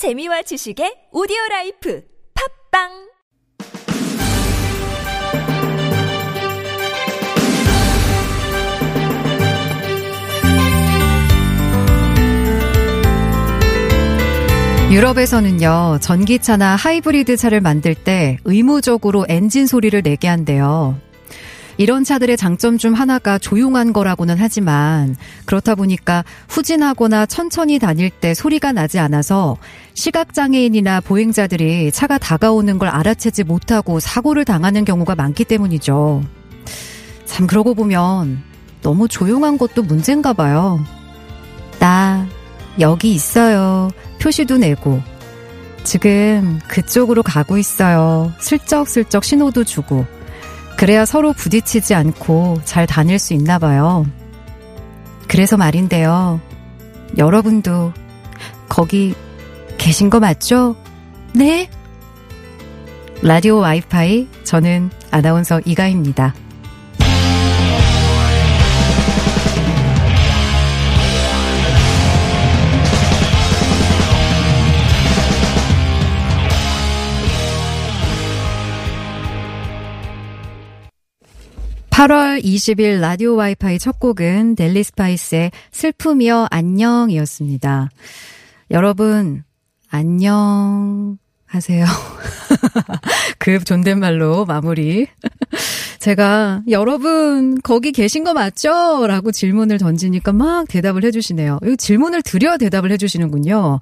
재미와 지식의 오디오 life 팟빵 유럽에서는요, 전기차나 하이브리드 차를 만들 때 의무적으로 엔진 소리를 내게 한대요. 이런 차들의 장점 중 하나가 조용한 거라고는 하지만 그렇다 보니까 후진하거나 천천히 다닐 때 소리가 나지 않아서 시각장애인이나 보행자들이 차가 다가오는 걸 알아채지 못하고 사고를 당하는 경우가 많기 때문이죠. 참 그러고 보면 너무 조용한 것도 문제인가 봐요. 나 여기 있어요. 표시도 내고 지금 그쪽으로 가고 있어요. 슬쩍슬쩍 신호도 주고 그래야 서로 부딪히지 않고 잘 다닐 수 있나 봐요. 그래서 말인데요. 여러분도 거기 계신 거 맞죠? 네? 라디오 와이파이 저는 아나운서 이가입니다. 8월 20일 라디오 와이파이 첫 곡은 델리 스파이스의 슬픔이여 안녕이었습니다. 여러분, 안녕 하세요. 그 존댓말로 마무리. 제가 여러분 거기 계신 거 맞죠? 라고 질문을 던지니까 막 대답을 해주시네요. 이 질문을 드려 대답을 해주시는군요.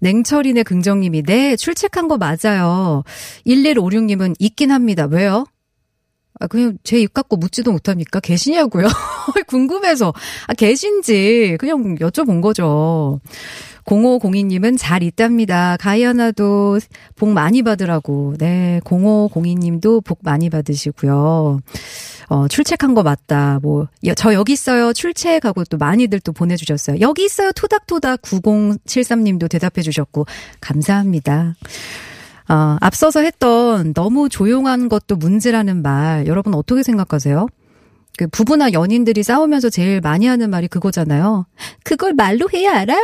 냉철이네 긍정님이 네 출첵한 거 맞아요. 1156님은 있긴 합니다. 왜요? 아, 그냥 제 입 갖고 묻지도 못합니까? 계시냐고요? 궁금해서. 아, 계신지 그냥 여쭤본 거죠. 0502님은 잘 있답니다. 가이아나도 복 많이 받으라고. 네, 0502님도 복 많이 받으시고요. 어, 출첵한 거 맞다. 뭐, 저 여기 있어요. 출첵하고 또 많이들 또 보내주셨어요. 여기 있어요. 토닥토닥 9073님도 대답해 주셨고, 감사합니다. 어, 앞서서 했던 너무 조용한 것도 문제라는 말, 여러분 어떻게 생각하세요? 그 부부나 연인들이 싸우면서 제일 많이 하는 말이 그거잖아요. 그걸 말로 해야 알아?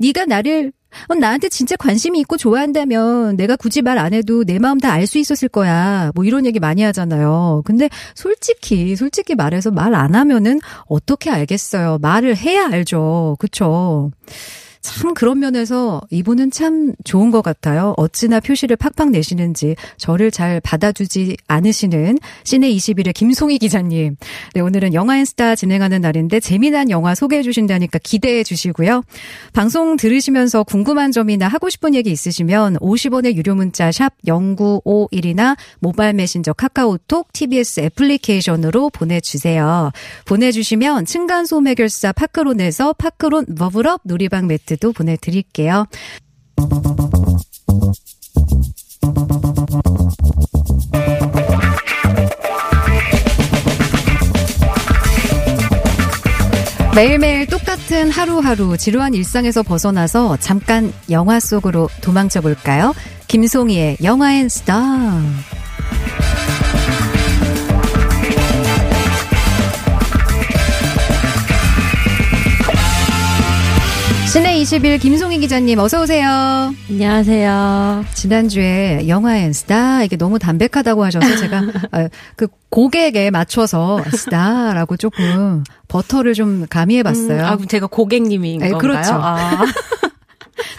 네가 나를 어, 나한테 진짜 관심이 있고 좋아한다면 내가 굳이 말 안 해도 내 마음 다 알 수 있었을 거야. 뭐 이런 얘기 많이 하잖아요. 근데 솔직히 솔직히 말해서 말 안 하면은 어떻게 알겠어요. 말을 해야 알죠. 그쵸? 참 그런 면에서 이분은 참 좋은 것 같아요. 어찌나 표시를 팍팍 내시는지 저를 잘 받아주지 않으시는 시내 21의 김송희 기자님. 네, 오늘은 영화앤스타 진행하는 날인데 재미난 영화 소개해 주신다니까 기대해 주시고요. 방송 들으시면서 궁금한 점이나 하고 싶은 얘기 있으시면 50원의 유료 문자 샵 0951이나 모바일 메신저 카카오톡 TBS 애플리케이션으로 보내주세요. 보내주시면 층간소음 해결사 파크론에서 파크론 버블업 놀이방 매트 세트도 보내드릴게요. 매일매일 똑같은 하루하루 지루한 일상에서 벗어나서 잠깐 영화 속으로 도망쳐 볼까요? 김송희의 영화앤 스타. 20일 김송희 기자님 어서 오세요. 안녕하세요. 지난주에 영화엔 스타 이게 너무 담백하다고 하셔서 제가 아, 그 고객에 맞춰서 스타라고 조금 버터를 좀 가미해 봤어요. 음, 아, 제가 고객님인 네, 건가요? 그렇죠. 아.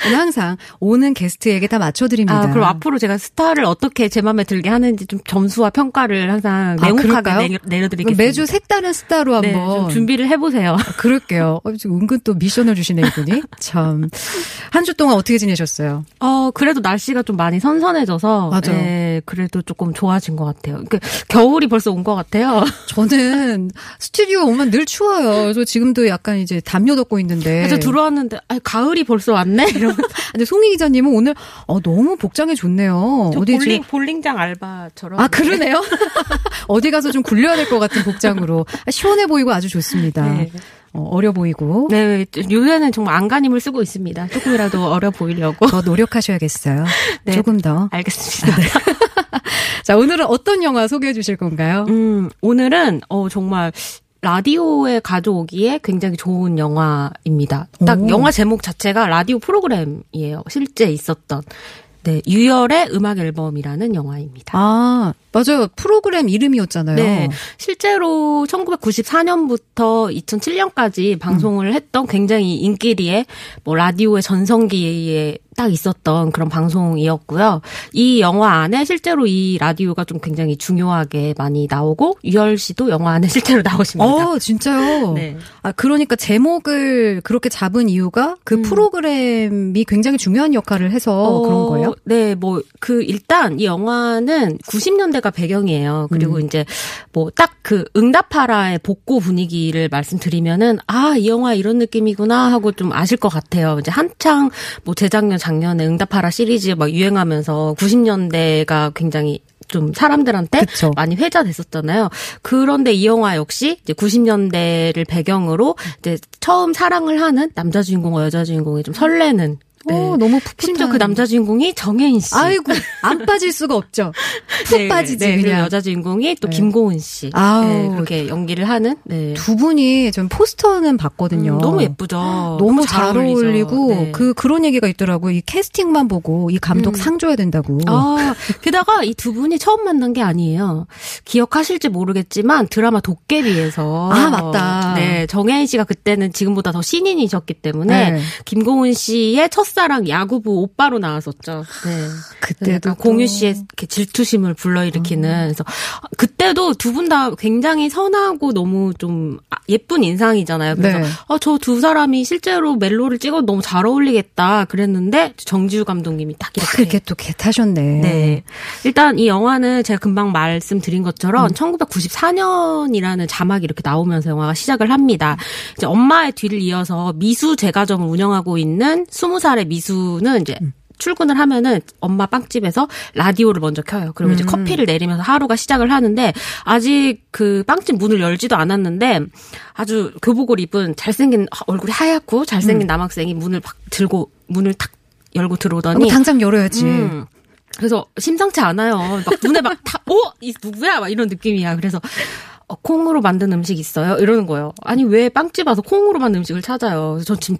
저는 항상 오는 게스트에게 다 맞춰드립니다. 아, 그럼 앞으로 제가 스타를 어떻게 제 마음에 들게 하는지 좀 점수와 평가를 항상 아, 명확하게 아, 내 려, 드리겠습니다 매주 색다른 스타로 네, 한번 네, 준비를 해보세요. 아, 그럴게요. 어, 지금 은근 또 미션을 주시네 이분이. 참. 한 주 동안 어떻게 지내셨어요? 어, 그래도 날씨가 좀 많이 선선해져서. 맞아. 네, 그래도 조금 좋아진 것 같아요. 그 겨울이 벌써 온 것 같아요. 저는 스튜디오 오면 늘 추워요. 그래서 지금도 약간 이제 담요 덮고 있는데. 그래서 들어왔는데, 아, 가을이 벌써 왔네? 이러면. 근데 송희 기자님은 오늘 어, 너무 복장이 좋네요. 어디 볼링, 볼링장 알바처럼. 아, 그러네요? 어디 가서 좀 굴려야 될 것 같은 복장으로. 시원해 보이고 아주 좋습니다. 네. 어, 어려 보이고. 네, 요새는 정말 안간힘을 쓰고 있습니다. 조금이라도 어려 보이려고. 더 노력하셔야겠어요. 네, 조금 더. 알겠습니다. 네. 자, 오늘은 어떤 영화 소개해 주실 건가요? 음, 오늘은, 어, 정말, 라디오에 가져오기에 굉장히 좋은 영화입니다. 딱 오. 영화 제목 자체가 라디오 프로그램이에요. 실제 있었던. 네, 유열의 음악 앨범이라는 영화입니다. 아, 맞아요. 프로그램 이름이었잖아요. 네. 실제로 1994년부터 2007년까지 방송을 음. 했던 굉장히 인기리에 뭐 라디오의 전성기에 딱 있었던 그런 방송이었고요. 이 영화 안에 실제로 이 라디오가 좀 굉장히 중요하게 많이 나오고 유열 씨도 영화 안에 실제로 나오십니다. 어, 진짜요? 네. 아, 그러니까 제목을 그렇게 잡은 이유가 그 음. 프로그램이 굉장히 중요한 역할을 해서 어, 그런 거예요? 네, 뭐 그 일단 이 영화는 90년대가 배경이에요. 그리고 음. 이제 뭐 딱 그 응답하라의 복고 분위기를 말씀드리면은 아, 이 영화 이런 느낌이구나 하고 좀 아실 것 같아요. 이제 한창 뭐 재작년 작년에 응답하라 시리즈 막 유행하면서 90년대가 굉장히 좀 사람들한테 그쵸. 많이 회자됐었잖아요. 그런데 이 영화 역시 이제 90년대를 배경으로 이제 처음 사랑을 하는 남자 주인공과 여자 주인공이 좀 설레는 네. 오, 너무 풋풋한. 심지어 그 남자 주인공이 정혜인 씨. 아이고, 안 빠질 수가 없죠. 푹 네, 빠지지 네, 그냥. 여자 주인공이 또 네. 김고은 씨. 아우, 네, 그렇게 연기를 하는. 네. 두 분이 좀 포스터는 봤거든요. 음, 너무 예쁘죠. 너무 잘, 잘 어울리고 네. 그 그런 얘기가 있더라고. 이 캐스팅만 보고 이 감독 음. 상 줘야 된다고. 아, 게다가 이 두 분이 처음 만난 게 아니에요. 기억하실지 모르겠지만 드라마 도깨비에서 아, 맞다. 네, 정혜인 씨가 그때는 지금보다 더 신인이셨기 때문에 네. 김고은 씨의 첫 첫사랑 야구부 오빠로 나왔었죠. 네. 그때도 공유 씨의 이렇게 질투심을 불러일으키는. 음. 그래서 그때도 두 분 다 굉장히 선하고 너무 좀 아, 예쁜 인상이잖아요. 그래서 네. 어, 저두 사람이 실제로 멜로를 찍어도 너무 잘 어울리겠다 그랬는데 정지우 감독님이 딱 이렇게 이렇게 또 개타셨네. 네. 일단 이 영화는 제가 금방 말씀드린 것처럼 음. 1994년이라는 자막이 이렇게 나오면서 영화가 시작을 합니다. 이제 엄마의 뒤를 이어서 미수 제과점을 운영하고 있는 20살의 미수는 이제 음. 출근을 하면은 엄마 빵집에서 라디오를 먼저 켜요. 그리고 음. 이제 커피를 내리면서 하루가 시작을 하는데 아직 그 빵집 문을 열지도 않았는데 아주 교복을 입은 잘생긴 얼굴이 하얗고 잘생긴 음. 남학생이 문을 막 들고 문을 탁 열고 들어오더니 어, 당장 열어야지. 음. 그래서 심상치 않아요. 막 눈에 막 타, 어? 이 누구야? 막 이런 느낌이야. 그래서 어, 콩으로 만든 음식 있어요? 이러는 거예요. 아니 왜 빵집 와서 콩으로 만든 음식을 찾아요? 저 지금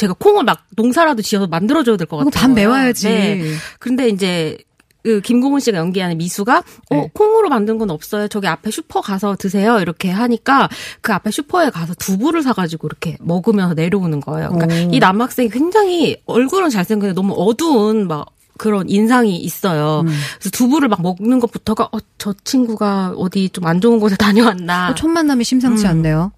제가 콩을 막 농사라도 지어서 만들어줘야 될 것 같아요. 밥 먹여야지. 네. 그런데 이제 그 김고은 씨가 연기하는 미수가 어 네. 콩으로 만든 건 없어요. 저기 앞에 슈퍼 가서 드세요. 이렇게 하니까 그 앞에 슈퍼에 가서 두부를 사가지고 이렇게 먹으면서 내려오는 거예요. 그러니까 오. 이 남학생이 굉장히 얼굴은 잘생겼는데 너무 어두운 막 그런 인상이 있어요. 음. 그래서 두부를 막 먹는 것부터가 어, 저 친구가 어디 좀 안 좋은 곳에 다녀왔나. 어, 첫 만남이 심상치 음. 않네요.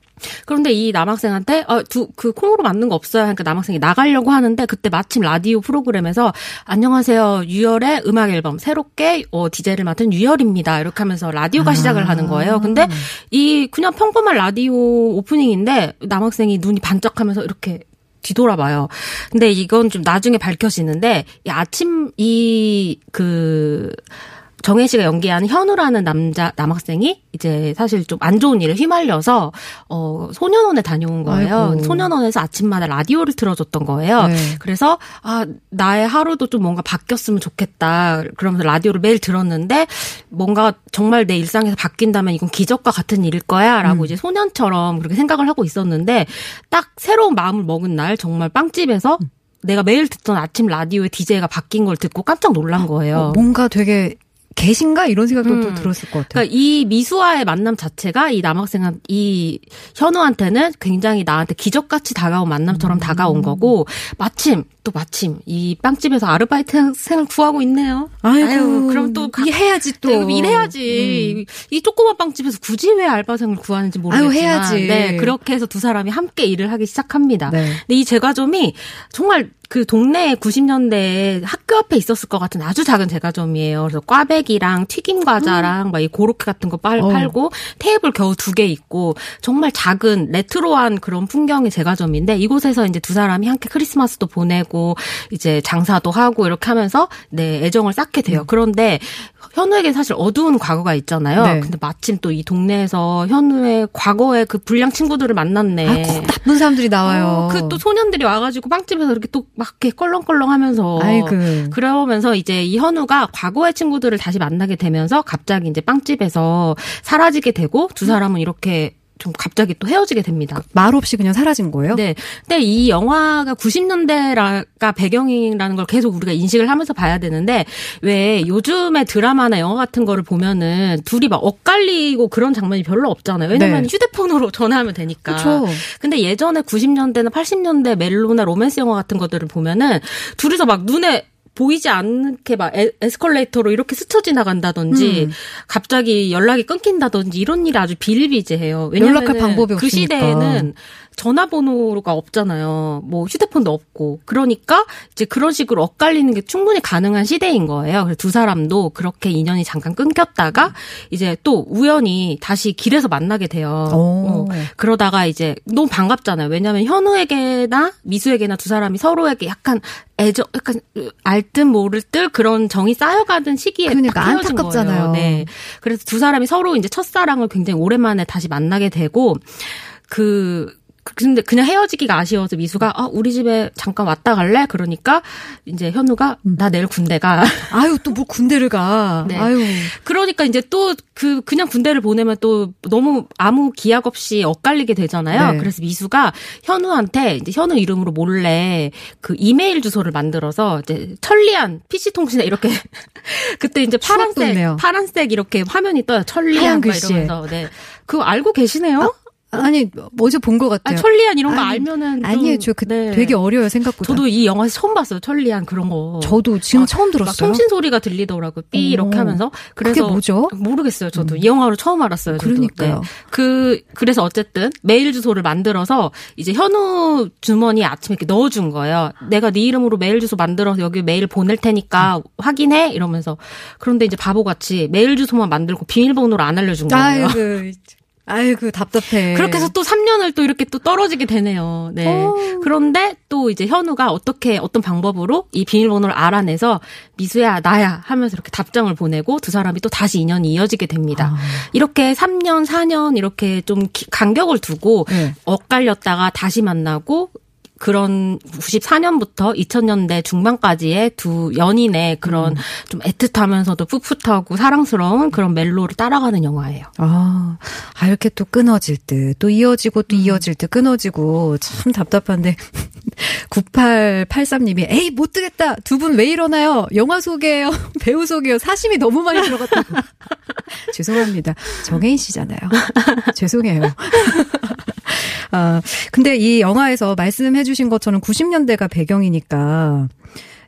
그런데 이 남학생한테 어, 두, 그 콩으로 맞는 거 없어요. 하니까 남학생이 나가려고 하는데 그때 마침 라디오 프로그램에서 안녕하세요. 유열의 음악 앨범 새롭게 어, 디제이를 맡은 유열입니다. 이렇게 하면서 라디오가 아. 시작을 하는 거예요. 근데 이 그냥 평범한 라디오 오프닝인데 남학생이 눈이 반짝하면서 이렇게 뒤돌아봐요. 근데 이건 좀 나중에 밝혀지는데 이 아침 이그 정혜 씨가 연기하는 현우라는 남자 남학생이 이제 사실 좀 안 좋은 일에 휘말려서 어 소년원에 다녀온 거예요. 아이고. 소년원에서 아침마다 라디오를 틀어줬던 거예요. 네. 그래서 아 나의 하루도 좀 뭔가 바뀌었으면 좋겠다. 그러면서 라디오를 매일 들었는데 뭔가 정말 내 일상에서 바뀐다면 이건 기적과 같은 일일 거야라고 음. 이제 소년처럼 그렇게 생각을 하고 있었는데 딱 새로운 마음을 먹은 날 정말 빵집에서 음. 내가 매일 듣던 아침 라디오의 DJ가 바뀐 걸 듣고 깜짝 놀란 거예요. 어, 뭔가 되게 계신가 이런 생각도 음. 들었을 것 같아요. 그러니까 이 미수와의 만남 자체가 이 남학생한 이 현우한테는 굉장히 나한테 기적같이 다가온 만남처럼 음. 다가온 거고 마침 또 마침 이 빵집에서 아르바이트생을 구하고 있네요. 아이고, 아유, 그럼 또 가, 해야지 또 네, 일해야지. 음. 이 조그만 빵집에서 굳이 왜 알바생을 구하는지 모르겠지만, 아유, 해야지. 네 그렇게 해서 두 사람이 함께 일을 하기 시작합니다. 네. 근데 이 제과점이 정말 그 동네에 90년대에 학교 앞에 있었을 것 같은 아주 작은 제과점이에요. 그래서 꽈배기랑 튀김 과자랑 음. 막이 고로케 같은 거 팔, 어. 팔고 테이블 겨우 두 개 있고 정말 작은 레트로한 그런 풍경의 제과점인데 이곳에서 이제 두 사람이 함께 크리스마스도 보내고 이제 장사도 하고 이렇게 하면서 네 애정을 쌓게 돼요. 음. 그런데 현우에게 사실 어두운 과거가 있잖아요. 네. 근데 마침 또 이 동네에서 현우의 과거의 그 불량 친구들을 만났네. 아, 나쁜 사람들이 나와요. 어, 그또 소년들이 와가지고 빵집에서 이렇게 또 막 이렇게 껄렁껄렁 하면서. 아이고. 그러면서 이제 이 현우가 과거의 친구들을 다시 만나게 되면서 갑자기 이제 빵집에서 사라지게 되고 두 사람은 이렇게 좀 갑자기 또 헤어지게 됩니다. 말 없이 그냥 사라진 거예요? 네. 근데 이 영화가 90년대가 배경이라는 걸 계속 우리가 인식을 하면서 봐야 되는데 왜 요즘에 드라마나 영화 같은 거를 보면은 둘이 막 엇갈리고 그런 장면이 별로 없잖아요. 왜냐면 네. 휴대폰으로 전화하면 되니까. 그쵸. 근데 예전에 90년대나 80년대 멜로나 로맨스 영화 같은 것들을 보면은 둘이서 막 눈에 보이지 않게 막 에, 에스컬레이터로 이렇게 스쳐 지나간다든지 음. 갑자기 연락이 끊긴다든지 이런 일이 아주 비일비재해요. 왜냐면 연락할 방법이 그 없으니까. 시대에는 전화번호가 없잖아요. 뭐 휴대폰도 없고 그러니까 이제 그런 식으로 엇갈리는 게 충분히 가능한 시대인 거예요. 그래서 두 사람도 그렇게 인연이 잠깐 끊겼다가 이제 또 우연히 다시 길에서 만나게 돼요. 오. 어, 그러다가 이제 너무 반갑잖아요. 왜냐하면 현우에게나 미수에게나 두 사람이 서로에게 약간 애정, 약간 알듯 모를 듯 그런 정이 쌓여가던 시기에 그러니까 안타깝잖아요. 거예요. 네. 그래서 두 사람이 서로 이제 첫사랑을 굉장히 오랜만에 다시 만나게 되고 그 근데 그냥 헤어지기가 아쉬워서 미수가 아 우리 집에 잠깐 왔다 갈래? 그러니까 이제 현우가 나 내일 군대 가. 아유 또 뭐 군대를 가. 네. 아유. 그러니까 이제 또 그 그냥 군대를 보내면 또 너무 아무 기약 없이 엇갈리게 되잖아요. 네. 그래서 미수가 현우한테 이제 현우 이름으로 몰래 그 이메일 주소를 만들어서 이제 천리안 PC 통신에 이렇게 그때 이제 파란색. 파란색 이렇게 화면이 떠요. 천리안 막. 이러면서 네. 그거 알고 계시네요? 아 니 어제 본것 아, 같아요. 천리안 이런 거 아니, 알면은 좀, 아니에요, 저 그 네. 되게 어려요 생각보다. 저도 이 영화에서 처음 봤어요. 천리안 그런 거. 저도 지금 막- 처음 막 들었어요. 통신 소리가 들리더라고요. 삐 오. 이렇게 하면서. 그래서 그게 뭐죠? 모르겠어요. 저도 이 영화로 처음 알았어요. 저도. 그러니까요. 네. 그 그래서 어쨌든 메일 주소를 만들어서 이제 현우 주머니에 아침에 이렇게 넣어준 거예요. 내가 네 이름으로 메일 주소 만들어서 여기 메일 보낼 테니까 확인해 이러면서 그런데 이제 바보같이 메일 주소만 만들고 비밀번호를 안 알려준 거예요. 아이고, 아이고 답답해. 그렇게 해서 또 3년을 또 이렇게 또 떨어지게 되네요. 네. 어. 그런데 또 이제 현우가 어떻게 어떤 방법으로 이 비밀번호를 알아내서 미수야 나야 하면서 이렇게 답장을 보내고 두 사람이 또 다시 인연이 이어지게 됩니다. 아. 이렇게 3년, 4년 이렇게 좀 기- 간격을 두고 네. 엇갈렸다가 다시 만나고 그런 94년부터 2000년대 중반까지의 두 연인의 그런 좀 애틋하면서도 풋풋하고 사랑스러운 그런 멜로를 따라가는 영화예요. 아, 아, 이렇게 또 끊어질 듯, 또 이어지고 음. 또 이어질 듯, 끊어지고, 참 답답한데. 9883님이, 에이, 못 뜨겠다! 두 분 왜 이러나요? 영화 소개요, 배우 소개요, 사심이 너무 많이 들어갔다고. 죄송합니다. 정혜인 씨잖아요. 죄송해요. 아, 근데 이 영화에서 말씀해 주신 것처럼 90년대가 배경이니까,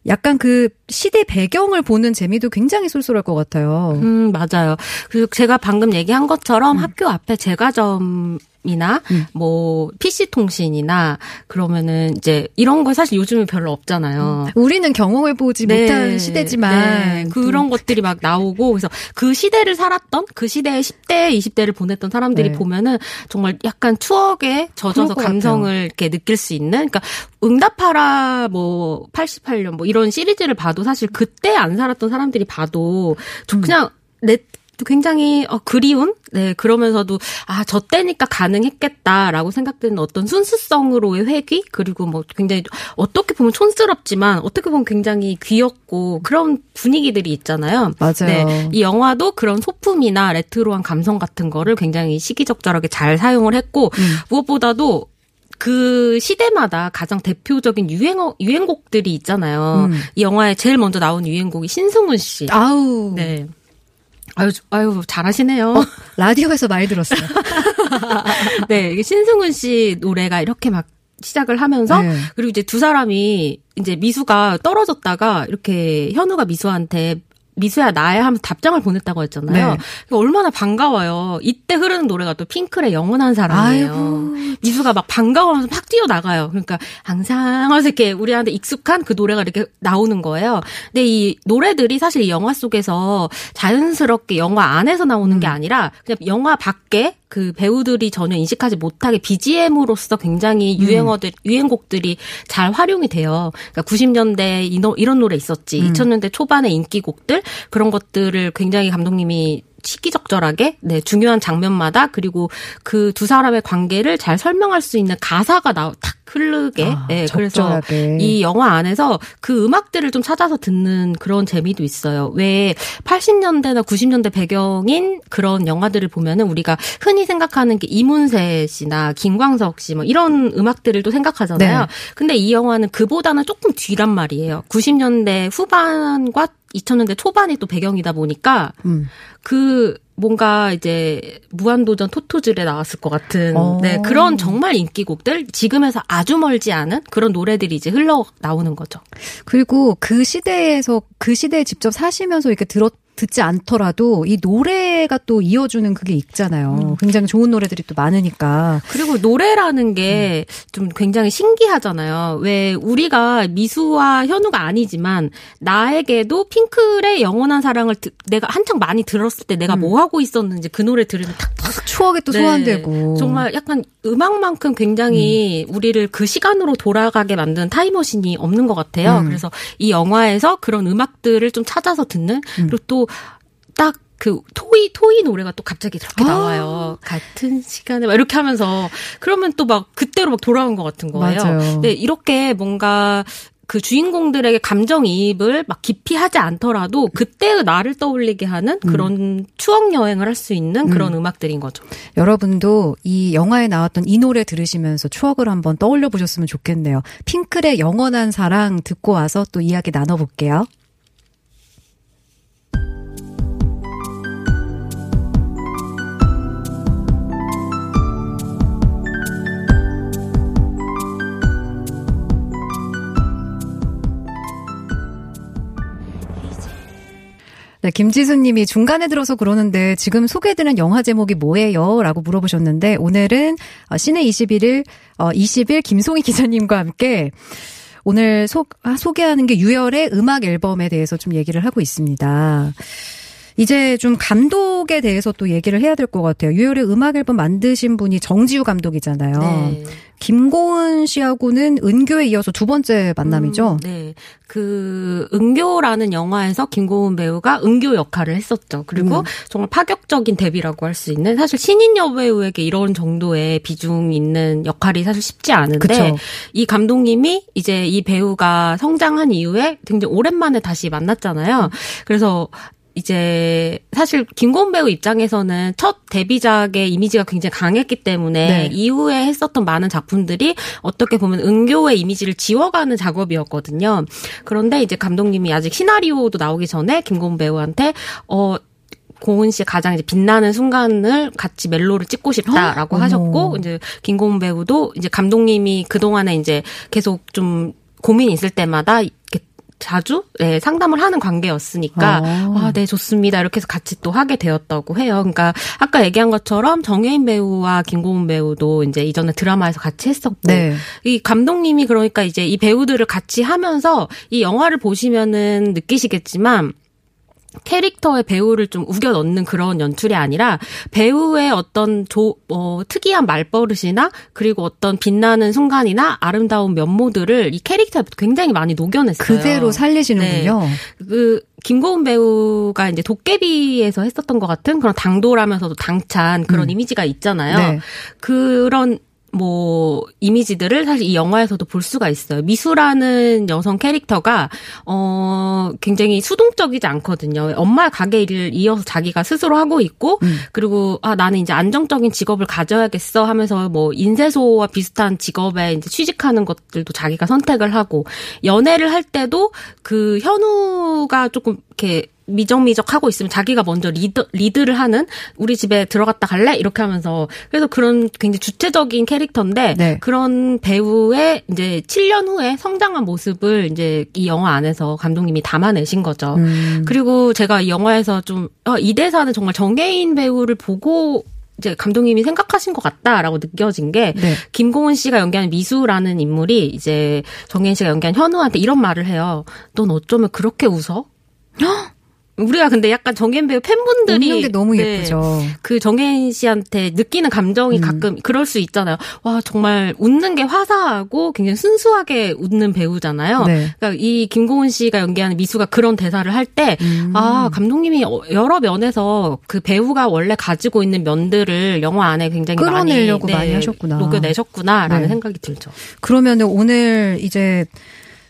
약간 그 시대 배경을 보는 재미도 굉장히 쏠쏠할 것 같아요. 음, 맞아요. 그리고 제가 방금 얘기한 것처럼 학교 앞에 제과점 이나 음. 뭐 PC 통신이나 그러면은 이제 이런 거 사실 요즘은 별로 없잖아요. 우리는 경험해 보지 네. 못한 시대지만 네. 그런 것들이 막 나오고 그래서 그 시대를 살았던 그 시대의 10대, 20대를 보냈던 사람들이 네. 보면은 정말 약간 추억에 젖어서 감성을 이렇게 느낄 수 있는 그러니까 응답하라 뭐 88년 뭐 이런 시리즈를 봐도 사실 그때 안 살았던 사람들이 봐도 좀 그냥 내 굉장히 어, 그리운 네 그러면서도 아 저 때니까 가능했겠다라고 생각되는 어떤 순수성으로의 회귀 그리고 뭐 굉장히 어떻게 보면 촌스럽지만 어떻게 보면 굉장히 귀엽고 그런 분위기들이 있잖아요. 맞아요. 네, 이 영화도 그런 소품이나 레트로한 감성 같은 거를 굉장히 시기적절하게 잘 사용을 했고 음. 무엇보다도 그 시대마다 가장 대표적인 유행어 유행곡들이 있잖아요. 음. 이 영화에 제일 먼저 나온 유행곡이 신승훈 씨. 아우 네. 아유, 아유, 잘하시네요. 라디오에서 많이 들었어요. 네, 신승훈 씨 노래가 이렇게 막 시작을 하면서 네. 그리고 이제 두 사람이 이제 미수가 떨어졌다가 이렇게 현우가 미수한테 미수야 나야 하면서 답장을 보냈다고 했잖아요. 네. 얼마나 반가워요. 이때 흐르는 노래가 또 핑클의 영원한 사랑이에요. 아이고. 미수가 막 반가워하면서 막 뛰어나가요. 그러니까 항상 이렇게 우리한테 익숙한 그 노래가 이렇게 나오는 거예요. 근데 이 노래들이 사실 이 영화 속에서 자연스럽게 영화 안에서 나오는 음. 게 아니라 그냥 영화 밖에 그 배우들이 전혀 인식하지 못하게 BGM으로서 굉장히 음. 유행어들, 유행곡들이 잘 활용이 돼요. 그러니까 90년대 이런 노래 있었지. 음. 2000년대 초반의 인기곡들 그런 것들을 굉장히 감독님이 시기적절하게 네 중요한 장면마다 그리고 그 두 사람의 관계를 잘 설명할 수 있는 가사가 나탁 흐르게 아, 네, 그래서 적절하게. 이 영화 안에서 그 음악들을 좀 찾아서 듣는 그런 재미도 있어요. 왜 80년대나 90년대 배경인 그런 영화들을 보면은 우리가 흔히 생각하는 게 이문세 씨나 김광석 씨 뭐 이런 음악들을 또 생각하잖아요. 네. 근데 이 영화는 그보다는 조금 뒤란 말이에요. 90년대 후반과 2000년대 초반이 또 배경이다 보니까 음. 그 뭔가 이제 무한도전 토토즐에 나왔을 것 같은 어. 네 그런 정말 인기곡들 지금에서 아주 멀지 않은 그런 노래들이 이제 흘러 나오는 거죠. 그리고 그 시대에서 그 시대에 직접 사시면서 이렇게 들었 듣지 않더라도 이 노래가 또 이어주는 그게 있잖아요. 굉장히 좋은 노래들이 또 많으니까. 그리고 노래라는 게 좀 굉장히 신기하잖아요. 왜 우리가 미수와 현우가 아니지만 나에게도 핑클의 영원한 사랑을 드- 내가 한창 많이 들었을 때 내가 뭐 하고 있었는지 그 노래 들으면 탁 추억에 또 네. 소환되고. 정말 약간 음악만큼 굉장히 우리를 그 시간으로 돌아가게 만든 타임머신이 없는 것 같아요. 음. 그래서 이 영화에서 그런 음악들을 좀 찾아서 듣는 음. 그리고 또딱 그 토이 토이 노래가 또 갑자기 그렇게 아. 나와요. 같은 시간에 막 이렇게 하면서 그러면 또 막 그때로 막 돌아온 것 같은 거예요. 맞아요. 네, 이렇게 뭔가 그 주인공들에게 감정이입을 막 깊이 하지 않더라도 그때의 나를 떠올리게 하는 그런 추억 여행을 할 수 있는 그런 음. 악들인 거죠. 여러분도 이 영화에 나왔던 이 노래 들으시면서 추억을 한번 떠올려 보셨으면 좋겠네요. 핑클의 영원한 사랑 듣고 와서 또 이야기 나눠볼게요. 네, 김지수 님이 중간에 들어서 그러는데 지금 소개해드린 영화 제목이 뭐예요? 라고 물어보셨는데 오늘은 어, 시내 21일, 어, 20일 김송희 기자님과 함께 오늘 소, 아, 소개하는 게 유열의 음악 앨범에 대해서 좀 얘기를 하고 있습니다. 이제 좀 감독에 대해서 또 얘기를 해야 될 것 같아요. 유열의 음악 앨범 만드신 분이 정지우 감독이잖아요. 네. 김고은 씨하고는 은교에 이어서 두 번째 만남이죠. 음, 네. 그 은교라는 영화에서 김고은 배우가 은교 역할을 했었죠. 그리고 음. 정말 파격적인 데뷔라고 할 수 있는 사실 신인 여배우에게 이런 정도의 비중 있는 역할이 사실 쉽지 않은데 그쵸. 이 감독님이 이제 이 배우가 성장한 이후에 굉장히 오랜만에 다시 만났잖아요. 그래서 이제 사실 김고은 배우 입장에서는 첫 데뷔작의 이미지가 굉장히 강했기 때문에 네. 이후에 했었던 많은 작품들이 어떻게 보면 은교의 이미지를 지워가는 작업이었거든요. 그런데 이제 감독님이 아직 시나리오도 나오기 전에 김고은 배우한테 어 고은 씨의 가장 이제 빛나는 순간을 같이 멜로를 찍고 싶다라고 어머. 하셨고 이제 김고은 배우도 이제 감독님이 그 동안에 이제 계속 좀 고민이 있을 때마다 자주 네, 상담을 하는 관계였으니까 아. 아, 네 좋습니다 이렇게 해서 같이 또 하게 되었다고 해요. 그러니까 아까 얘기한 것처럼 정혜인 배우와 김고은 배우도 이제 이전에 드라마에서 같이 했었고 네. 이 감독님이 그러니까 이제 이 배우들을 같이 하면서 이 영화를 보시면은 느끼시겠지만 캐릭터의 배우를 좀 우겨 넣는 그런 연출이 아니라 배우의 어떤 조, 어, 특이한 말버릇이나 그리고 어떤 빛나는 순간이나 아름다운 면모들을 이 캐릭터에 굉장히 많이 녹여냈어요. 그대로 살리시는군요. 그 김고은 배우가 이제 도깨비에서 했었던 것 같은 그런 당돌하면서도 당찬 그런 이미지가 있잖아요. 네. 그런 뭐 이미지들을 사실 이 영화에서도 볼 수가 있어요. 미수라는 여성 캐릭터가 어 굉장히 수동적이지 않거든요. 엄마 가게 일을 이어서 자기가 스스로 하고 있고 그리고 아 나는 이제 안정적인 직업을 가져야겠어 하면서 뭐 인쇄소와 비슷한 직업에 이제 취직하는 것들도 자기가 선택을 하고 연애를 할 때도 그 현우가 조금 이렇게 미적미적 하고 있으면 자기가 먼저 리드, 리드를 하는 우리 집에 들어갔다 갈래? 이렇게 하면서 그래서 그런 굉장히 주체적인 캐릭터인데 네. 그런 배우의 이제 7년 후에 성장한 모습을 이제 이 영화 안에서 감독님이 담아내신 거죠. 음. 그리고 제가 이 영화에서 좀, 어, 이 대사는 정말 정혜인 배우를 보고 이제 감독님이 생각하신 것 같다라고 느껴진 게 네. 김고은 씨가 연기하는 미수라는 인물이 이제 정혜인 씨가 연기한 현우한테 이런 말을 해요. 넌 어쩌면 그렇게 웃어? 우리가 근데 약간 정혜인 배우 팬분들이 웃는 게 너무 네, 예쁘죠. 그 정혜인 씨한테 느끼는 감정이 음. 가끔 그럴 수 있잖아요. 와 정말 웃는 게 화사하고 굉장히 순수하게 웃는 배우잖아요. 네. 그러니까 이 김고은 씨가 연기하는 미수가 그런 대사를 할때 음. 아, 감독님이 어- 여러 면에서 그 배우가 원래 가지고 있는 면들을 영화 안에 굉장히 끌어내려고 많이, 네, 많이 하셨구나. 녹여내셨구나라는 네. 생각이 들죠. 그러면 오늘 이제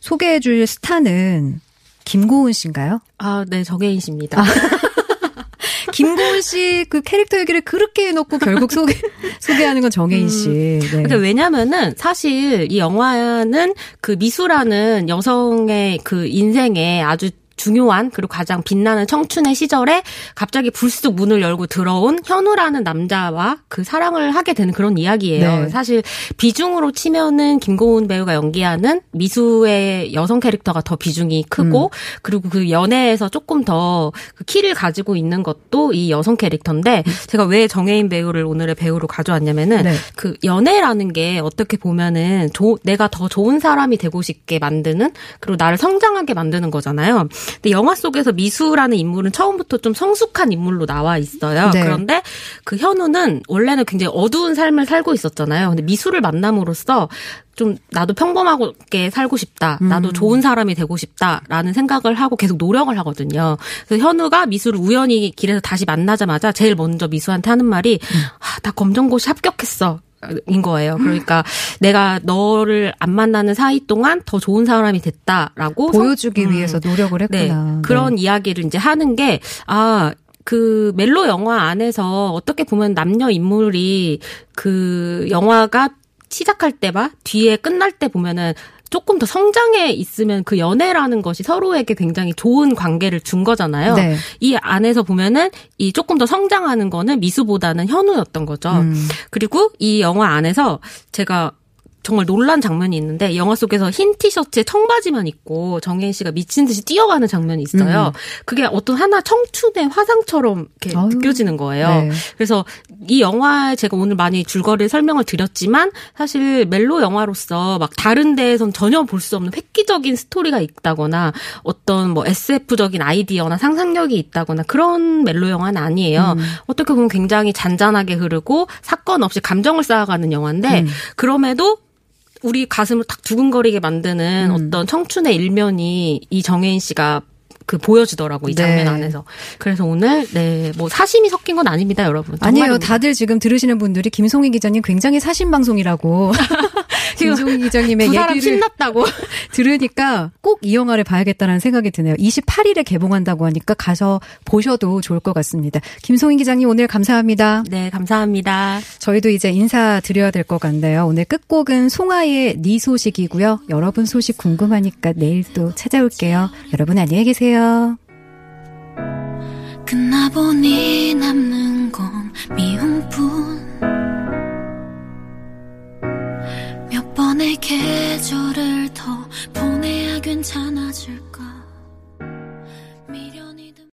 소개해줄 스타는 김고은 씨인가요? 아, 네, 정혜인 씨입니다. 김고은 씨 그 캐릭터 얘기를 그렇게 해놓고 결국 소개 소개하는 건 정혜인 씨. 네. 그러니까 왜냐면은 사실 이 영화는 그 미수라는 여성의 그 인생에 아주 중요한 그리고 가장 빛나는 청춘의 시절에 갑자기 불쑥 문을 열고 들어온 현우라는 남자와 그 사랑을 하게 되는 그런 이야기예요. 네. 사실 비중으로 치면은 김고은 배우가 연기하는 미수의 여성 캐릭터가 더 비중이 크고 그리고 그 연애에서 조금 더 그 키를 가지고 있는 것도 이 여성 캐릭터인데 제가 왜 정혜인 배우를 오늘의 배우로 가져왔냐면은 네. 그 연애라는 게 어떻게 보면은 조- 내가 더 좋은 사람이 되고 싶게 만드는 그리고 나를 성장하게 만드는 거잖아요. 근데 영화 속에서 미수라는 인물은 처음부터 좀 성숙한 인물로 나와 있어요. 네. 그런데 그 현우는 원래는 굉장히 어두운 삶을 살고 있었잖아요. 근데 미수를 만남으로써 좀 나도 평범하게 살고 싶다. 나도 좋은 사람이 되고 싶다라는 생각을 하고 계속 노력을 하거든요. 그래서 현우가 미수를 우연히 길에서 다시 만나자마자 제일 먼저 미수한테 하는 말이 아, 나 검정고시 합격했어. 인 거예요. 그러니까 내가 너를 안 만나는 사이 동안 더 좋은 사람이 됐다라고 보여주기 성- 음. 위해서 노력을 네. 했구나. 그런 이야기를 이제 하는 게, 아, 그 멜로 영화 안에서 어떻게 보면 남녀 인물이 그 영화가 시작할 때와 뒤에 끝날 때 보면은 조금 더 성장해 있으면 그 연애라는 것이 서로에게 굉장히 좋은 관계를 준 거잖아요. 네. 이 안에서 보면은 이 조금 더 성장하는 거는 미수보다는 현우였던 거죠. 음. 그리고 이 영화 안에서 제가 정말 놀란 장면이 있는데 영화 속에서 흰 티셔츠에 청바지만 입고 정혜인 씨가 미친 듯이 뛰어가는 장면이 있어요. 그게 어떤 하나 청춘의 화상처럼 이렇게 음. 아유. 느껴지는 거예요. 네. 그래서 이 영화에 제가 오늘 많이 줄거리 설명을 드렸지만 사실 멜로 영화로서 막 다른 데에선 전혀 볼 수 없는 획기적인 스토리가 있다거나 어떤 뭐 SF적인 아이디어나 상상력이 있다거나 그런 멜로 영화는 아니에요. 음. 어떻게 보면 굉장히 잔잔하게 흐르고 사건 없이 감정을 쌓아가는 영화인데 음. 그럼에도 우리 가슴을 탁 두근거리게 만드는 음. 어떤 청춘의 일면이 이 정혜인 씨가 그 보여지더라고 이 장면 네. 안에서. 그래서 오늘 네 뭐 사심이 섞인 건 아닙니다, 여러분. 아니에요. 정말입니다. 다들 지금 들으시는 분들이 김송희 기자님 굉장히 사신 방송이라고 김송희 기자님의 두 사람 얘기를 신났다고. 들으니까 꼭 이 영화를 봐야겠다는 생각이 드네요. 28일에 개봉한다고 하니까 가서 보셔도 좋을 것 같습니다. 김송희 기자님 오늘 감사합니다. 네, 감사합니다. 저희도 이제 인사드려야 될 것 같네요. 오늘 끝곡은 송하의 네 소식이고요. 여러분 소식 궁금하니까 내일 또 찾아올게요. 여러분 안녕히 계세요. 들어요. 끝나보니 남는 건 미움뿐 몇 번의 계절을 더 보내야 괜찮아질